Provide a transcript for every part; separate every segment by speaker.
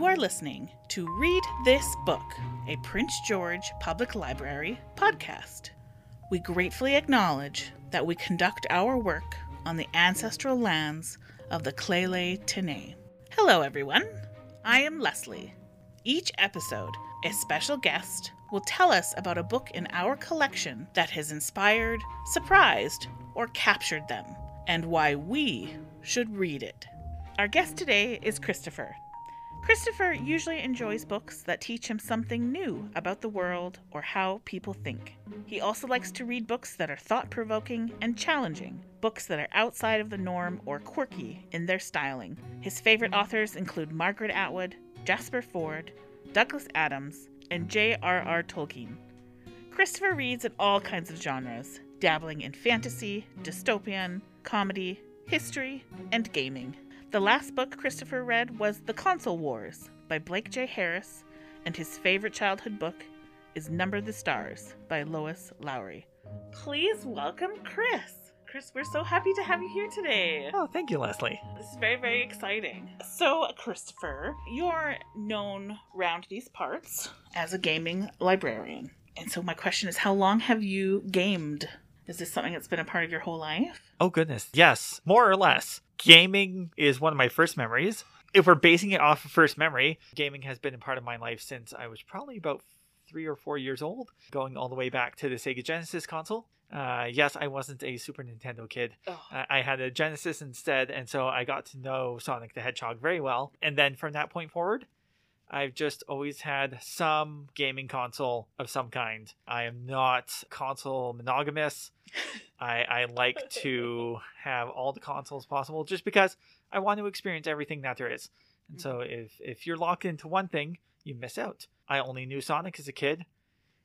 Speaker 1: You are listening to Read This Book, a Prince George Public Library podcast. We gratefully acknowledge that we conduct our work on the ancestral lands of the Lheidli T'enneh. Hello, everyone. I am Leslie. Each episode, a special guest will tell us about a book in our collection that has inspired, surprised, or captured them, and why we should read it. Our guest today is Christopher. Christopher usually enjoys books that teach him something new about the world or how people think. He also likes to read books that are thought provoking and challenging, books that are outside of the norm or quirky in their styling. His favorite authors include Margaret Atwood, Jasper Fforde, Douglas Adams, and J.R.R. Tolkien. Christopher reads in all kinds of genres, dabbling in fantasy, dystopian, comedy, history, and gaming. The last book Christopher read was The Console Wars by Blake J. Harris, and his favorite childhood book is Number the Stars by Lois Lowry. Please welcome Chris. Chris, we're so happy to have you here today.
Speaker 2: Oh, thank you, Leslie.
Speaker 1: This is very, very exciting. So, Christopher, you're known round these parts as a gaming librarian. And so, my question is how long have you gamed? Is this something that's been a part of your whole life?
Speaker 2: Oh, goodness. Yes, more or less gaming is one of my first memories. If we're basing it off of first memory, gaming has been a part of my life since I was probably about three or four years old, going all the way back to the Sega Genesis console. Uh, yes, I wasn't a Super Nintendo kid. Oh. I had a Genesis instead, and so I got to know Sonic the Hedgehog very well. And then from that point forward, I've just always had some gaming console of some kind. I am not console monogamous. I, I like to have all the consoles possible just because I want to experience everything that there is. And so mm-hmm. if if you're locked into one thing, you miss out. I only knew Sonic as a kid.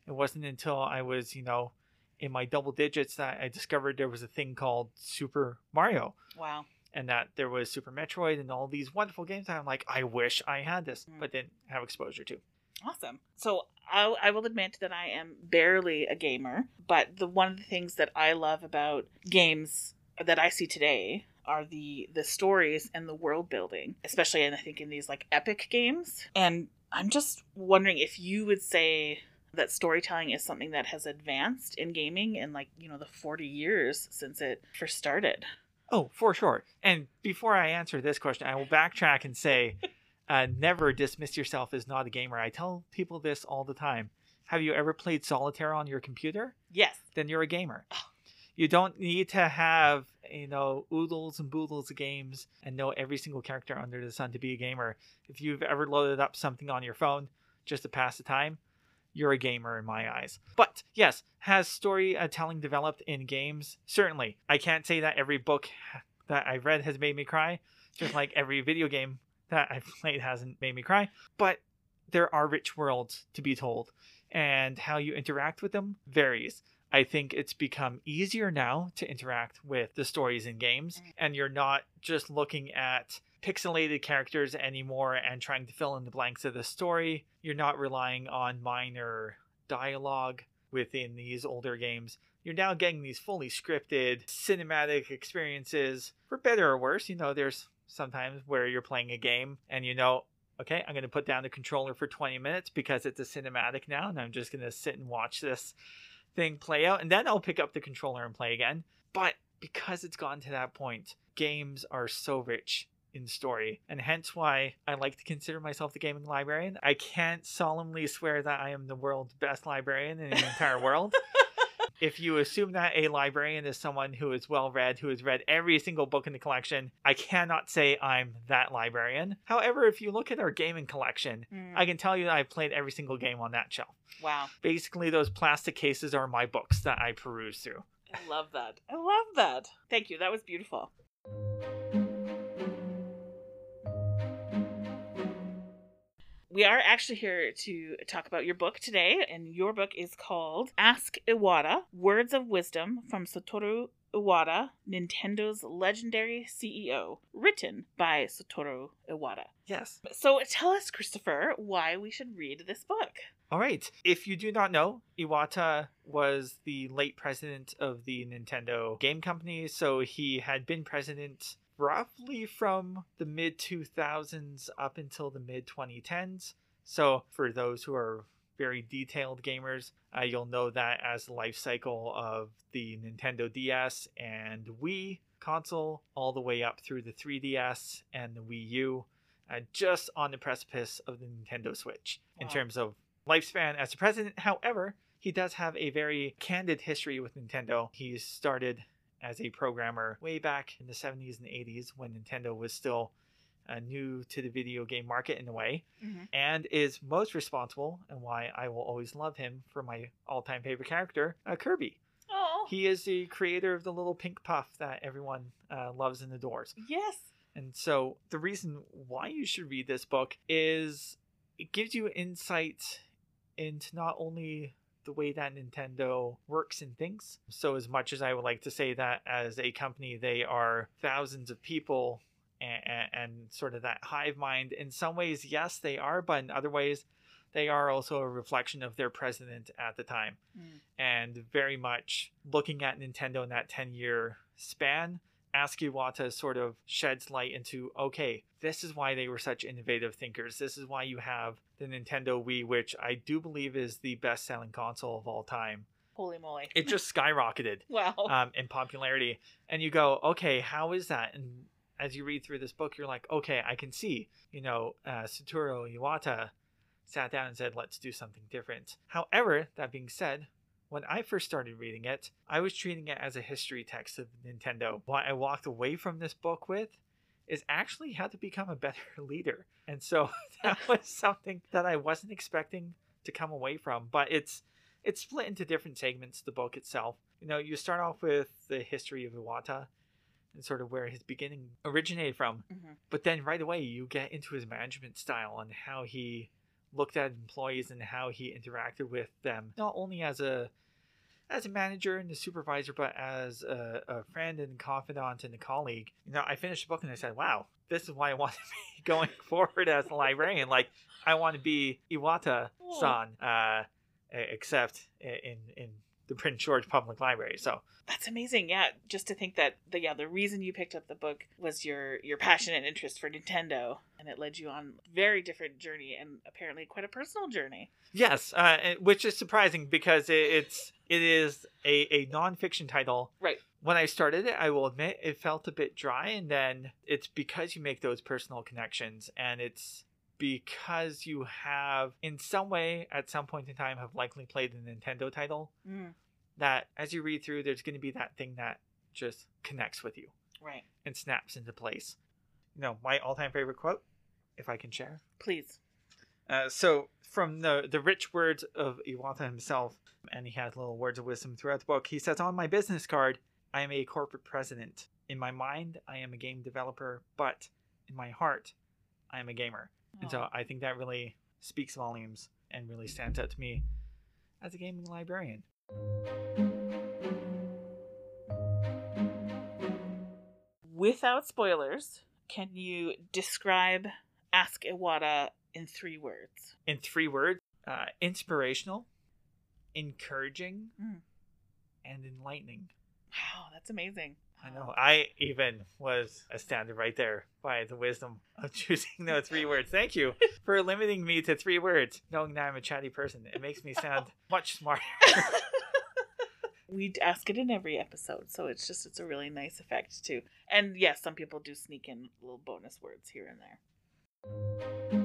Speaker 2: It wasn't until I was, you know, in my double digits that I discovered there was a thing called Super Mario.
Speaker 1: Wow
Speaker 2: and that there was Super Metroid and all these wonderful games. I'm like, I wish I had this, mm. but didn't have exposure to.
Speaker 1: Awesome. So I, I will admit that I am barely a gamer, but the one of the things that I love about games that I see today are the the stories and the world building, especially and I think in these like epic games. And I'm just wondering if you would say that storytelling is something that has advanced in gaming in like, you know, the 40 years since it first started.
Speaker 2: Oh, for sure. And before I answer this question, I will backtrack and say, uh, never dismiss yourself as not a gamer. I tell people this all the time. Have you ever played solitaire on your computer?
Speaker 1: Yes.
Speaker 2: Then you're a gamer. You don't need to have, you know, oodles and boodles of games and know every single character under the sun to be a gamer. If you've ever loaded up something on your phone just to pass the time, you're a gamer in my eyes. But yes, has storytelling developed in games? Certainly. I can't say that every book that I've read has made me cry, just like every video game that I've played hasn't made me cry. But there are rich worlds to be told, and how you interact with them varies. I think it's become easier now to interact with the stories in games, and you're not just looking at pixelated characters anymore and trying to fill in the blanks of the story. You're not relying on minor dialogue within these older games. You're now getting these fully scripted cinematic experiences, for better or worse. You know, there's sometimes where you're playing a game and you know, okay, I'm going to put down the controller for 20 minutes because it's a cinematic now, and I'm just going to sit and watch this thing play out, and then I'll pick up the controller and play again. But because it's gotten to that point, games are so rich in story, and hence why I like to consider myself the gaming librarian. I can't solemnly swear that I am the world's best librarian in the entire world. if you assume that a librarian is someone who is well read, who has read every single book in the collection, I cannot say I'm that librarian. However, if you look at our gaming collection, mm. I can tell you that I've played every single game on that shelf.
Speaker 1: Wow.
Speaker 2: Basically, those plastic cases are my books that I peruse through.
Speaker 1: I love that. I love that. Thank you. That was beautiful. We are actually here to talk about your book today, and your book is called Ask Iwata Words of Wisdom from Satoru Iwata, Nintendo's legendary CEO, written by Satoru Iwata.
Speaker 2: Yes.
Speaker 1: So tell us, Christopher, why we should read this book.
Speaker 2: All right. If you do not know, Iwata was the late president of the Nintendo Game Company, so he had been president roughly from the mid 2000s up until the mid 2010s. So, for those who are very detailed gamers, uh, you'll know that as the life cycle of the Nintendo DS and Wii console, all the way up through the 3DS and the Wii U, uh, just on the precipice of the Nintendo Switch in terms of lifespan as a president. However, he does have a very candid history with Nintendo. He started as a programmer way back in the 70s and 80s when Nintendo was still uh, new to the video game market in a way
Speaker 1: Mhm.
Speaker 2: and is most responsible and why I will always love him for my all-time favorite character, uh, Kirby.
Speaker 1: Oh,
Speaker 2: He is the creator of the little pink puff that everyone uh, loves and adores.
Speaker 1: yes.
Speaker 2: And so the reason why you should read this book is it gives you insight into not only the way that Nintendo works and thinks. So as much as I would like to say that as a company they are thousands of people and, and sort of that hive mind in some ways yes they are but in other ways they are also a reflection of their president at the time
Speaker 1: Mm.
Speaker 2: and very much looking at Nintendo in that 10 year span, Ask Iwata sort of sheds light into okay, this is why they were such innovative thinkers. This is why you have the Nintendo Wii, which I do believe is the best selling console of all time.
Speaker 1: Holy moly.
Speaker 2: It just skyrocketed
Speaker 1: wow.
Speaker 2: um, in popularity. And you go, okay, how is that? And as you read through this book, you're like, okay, I can see, you know, uh, Satoru Iwata sat down and said, let's do something different. However, that being said, when I first started reading it, I was treating it as a history text of Nintendo. What I walked away from this book with is actually how to become a better leader. And so that was something that I wasn't expecting to come away from, but it's it's split into different segments the book itself. You know, you start off with the history of Iwata and sort of where his beginning originated from,
Speaker 1: Mhm.
Speaker 2: but then right away you get into his management style and how he looked at employees and how he interacted with them not only as a as a manager and a supervisor but as a, a friend and confidant and a colleague you know i finished the book and i said wow this is why i want to be going forward as a librarian like i want to be iwata san uh except in in the prince george public library so
Speaker 1: That's amazing. Yeah, just to think that the yeah the reason you picked up the book was your your passion and interest for Nintendo, and it led you on a very different journey and apparently quite a personal journey.
Speaker 2: Yes, uh, which is surprising because it, it's it is a, a nonfiction title.
Speaker 1: Right.
Speaker 2: When I started it, I will admit it felt a bit dry, and then it's because you make those personal connections, and it's because you have, in some way, at some point in time, have likely played a Nintendo title.
Speaker 1: Mm,
Speaker 2: That as you read through, there's going to be that thing that just connects with you
Speaker 1: right.
Speaker 2: and snaps into place. You know, my all-time favorite quote, if I can share.
Speaker 1: Please.
Speaker 2: Uh, so from the the rich words of Iwata himself, and he has little words of wisdom throughout the book. He says, "On my business card, I am a corporate president. In my mind, I am a game developer, but in my heart, I am a gamer." And so I think that really speaks volumes and really stands out to me as a gaming librarian.
Speaker 1: Without spoilers, can you describe Ask Iwata in three words?
Speaker 2: In three words, uh, inspirational, encouraging,
Speaker 1: Mm.
Speaker 2: and enlightening.
Speaker 1: Wow, that's amazing.
Speaker 2: I know. I even was astounded right there by the wisdom of choosing those three words. Thank you for limiting me to three words, knowing that I'm a chatty person. It makes me sound much smarter.
Speaker 1: we ask it in every episode, so it's just it's a really nice effect too. And yes, some people do sneak in little bonus words here and there.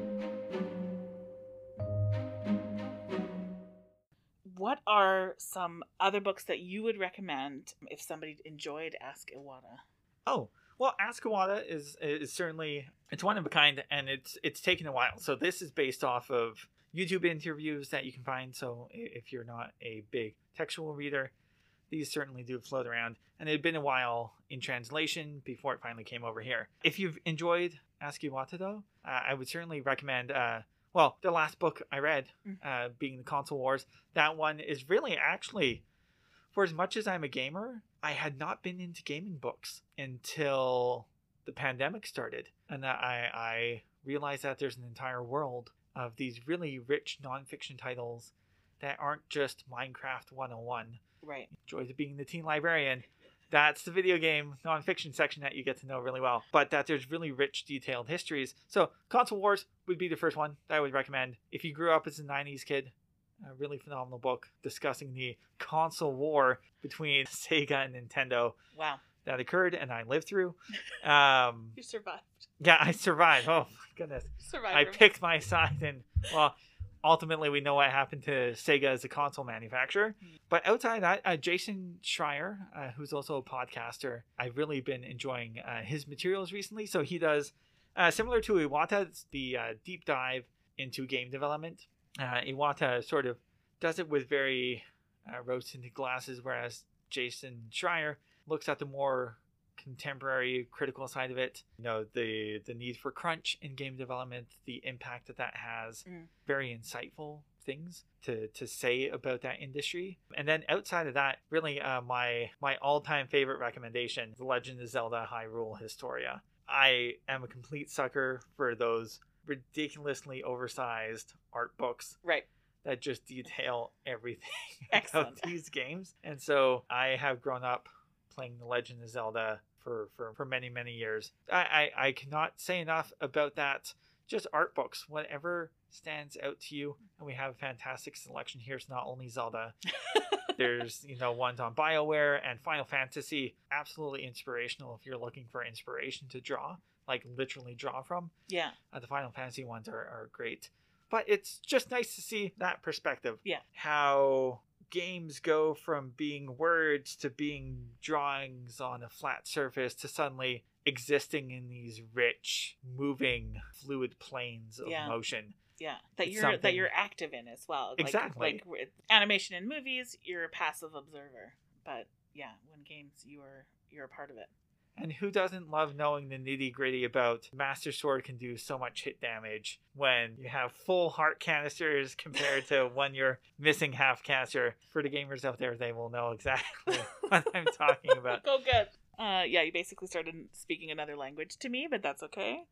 Speaker 1: What are some other books that you would recommend if somebody enjoyed Ask Iwata?
Speaker 2: Oh, well, Ask Iwata is is certainly it's one of a kind, and it's it's taken a while. So this is based off of YouTube interviews that you can find. So if you're not a big textual reader, these certainly do float around. And it had been a while in translation before it finally came over here. If you've enjoyed Ask Iwata, though, uh, I would certainly recommend. Uh, well, the last book I read,
Speaker 1: Mm.
Speaker 2: uh, being the Console Wars, that one is really actually for as much as I'm a gamer, I had not been into gaming books until the pandemic started. And I, I realized that there's an entire world of these really rich nonfiction titles that aren't just Minecraft 101.
Speaker 1: Right.
Speaker 2: Joys of being the teen librarian. That's the video game nonfiction section that you get to know really well. But that there's really rich, detailed histories. So, Console Wars would be the first one that I would recommend. If you grew up as a 90s kid, a really phenomenal book discussing the console war between Sega and Nintendo
Speaker 1: Wow.
Speaker 2: that occurred and I lived through. Um,
Speaker 1: You survived.
Speaker 2: yeah, I survived. Oh, my goodness.
Speaker 1: Survived.
Speaker 2: I picked my side, and well, ultimately we know what happened to Sega as a console manufacturer. But outside that, uh, Jason Schreier, uh, who's also a podcaster, I've really been enjoying uh, his materials recently. So he does uh, similar to Iwata, it's the uh, deep dive into game development. Uh, Iwata sort of does it with very rose tinted glasses, whereas Jason Schreier looks at the more contemporary critical side of it you know the the need for crunch in game development the impact that that has
Speaker 1: Mm.
Speaker 2: very insightful things to to say about that industry and then outside of that really uh, my my all-time favorite recommendation the legend of zelda hyrule historia i am a complete sucker for those ridiculously oversized art books
Speaker 1: Right.
Speaker 2: that just detail everything
Speaker 1: Excellent.
Speaker 2: about these games. And so I have grown up playing The Legend of Zelda for, for, for many, many years. I, I, I cannot say enough about that. Just art books, whatever stands out to you. And we have a fantastic selection here. It's not only Zelda. There's, you know, ones on BioWare and Final Fantasy. Absolutely inspirational if you're looking for inspiration to draw, like literally draw from.
Speaker 1: Yeah.
Speaker 2: Uh, the Final Fantasy ones are, are great. But it's just nice to see that perspective.
Speaker 1: Yeah.
Speaker 2: How games go from being words to being drawings on a flat surface to suddenly existing in these rich, moving, fluid planes of
Speaker 1: Yeah.
Speaker 2: motion.
Speaker 1: Yeah. That
Speaker 2: It's
Speaker 1: you're that you're active in as well. Like,
Speaker 2: Exactly.
Speaker 1: Like animation in movies, you're a passive observer. But yeah, when games, you are you're a part of it.
Speaker 2: And who doesn't love knowing the nitty gritty about Master Sword can do so much hit damage when you have full heart canisters compared to when you're missing half canister? For the gamers out there, they will know exactly what I'm talking about.
Speaker 1: Go good. Uh, yeah, you basically started speaking another language to me, but that's okay.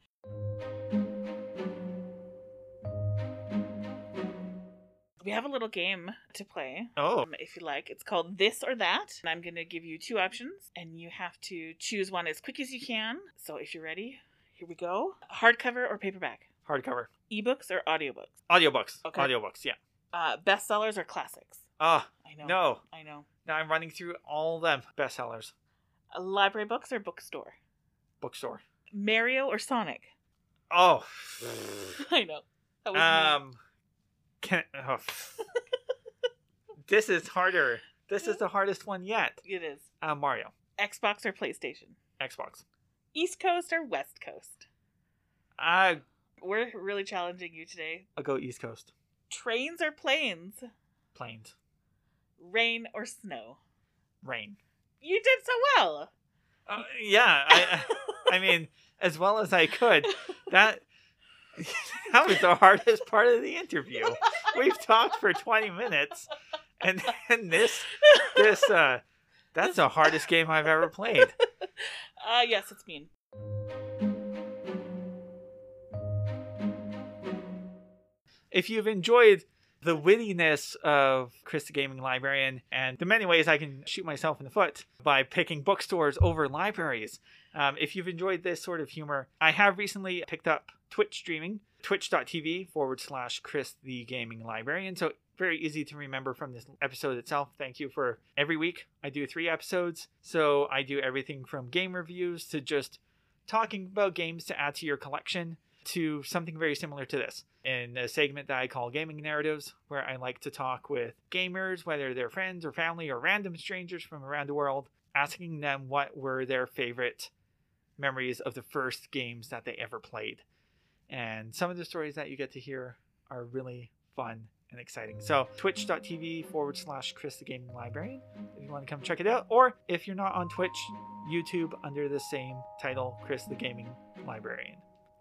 Speaker 1: We have a little game to play.
Speaker 2: Oh,
Speaker 1: um, if you like. It's called This or That. And I'm going to give you two options, and you have to choose one as quick as you can. So if you're ready, here we go. Hardcover or paperback?
Speaker 2: hardcover.
Speaker 1: Ebooks or audiobooks?
Speaker 2: Audiobooks.
Speaker 1: Okay.
Speaker 2: Audiobooks, yeah.
Speaker 1: Uh, bestsellers or classics?
Speaker 2: Ah,
Speaker 1: I know.
Speaker 2: no.
Speaker 1: I know.
Speaker 2: Now I'm running through all them bestsellers.
Speaker 1: Uh, library books or bookstore?
Speaker 2: Bookstore.
Speaker 1: Mario or Sonic?
Speaker 2: Oh.
Speaker 1: I know. That was
Speaker 2: um. Can oh. this is harder. This is the hardest one yet.
Speaker 1: It is.
Speaker 2: Uh, Mario.
Speaker 1: Xbox or PlayStation?
Speaker 2: Xbox.
Speaker 1: East Coast or West Coast?
Speaker 2: I
Speaker 1: We're really challenging you today.
Speaker 2: I'll go East Coast.
Speaker 1: Trains or planes?
Speaker 2: Planes.
Speaker 1: Rain or snow?
Speaker 2: Rain.
Speaker 1: You did so well.
Speaker 2: Uh, yeah, I I mean, as well as I could. That that was the hardest part of the interview. We've talked for twenty minutes, and then this this uh, that's the hardest game I've ever played.
Speaker 1: Uh, yes, it's mean.
Speaker 2: If you've enjoyed the wittiness of Chris the Gaming Librarian and the many ways I can shoot myself in the foot by picking bookstores over libraries. Um, if you've enjoyed this sort of humor, I have recently picked up Twitch streaming, twitch.tv forward slash Chris the Gaming Librarian. So very easy to remember from this episode itself. Thank you for every week. I do three episodes. So I do everything from game reviews to just talking about games to add to your collection to something very similar to this in a segment that I call Gaming Narratives, where I like to talk with gamers, whether they're friends or family or random strangers from around the world, asking them what were their favorite memories of the first games that they ever played. And some of the stories that you get to hear are really fun and exciting. So, twitch.tv forward slash Chris the Gaming Librarian if you want to come check it out. Or if you're not on Twitch, YouTube under the same title, Chris the Gaming Librarian.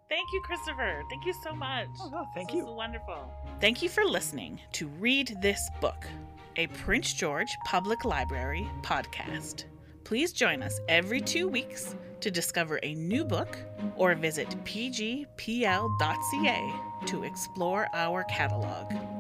Speaker 1: Thank you, Christopher. Thank you so much.
Speaker 2: Oh, no, thank
Speaker 1: This
Speaker 2: you.
Speaker 1: was wonderful. Thank you for listening to Read This Book, a Prince George Public Library podcast. Please join us every two weeks to discover a new book or visit pgpl.ca to explore our catalog.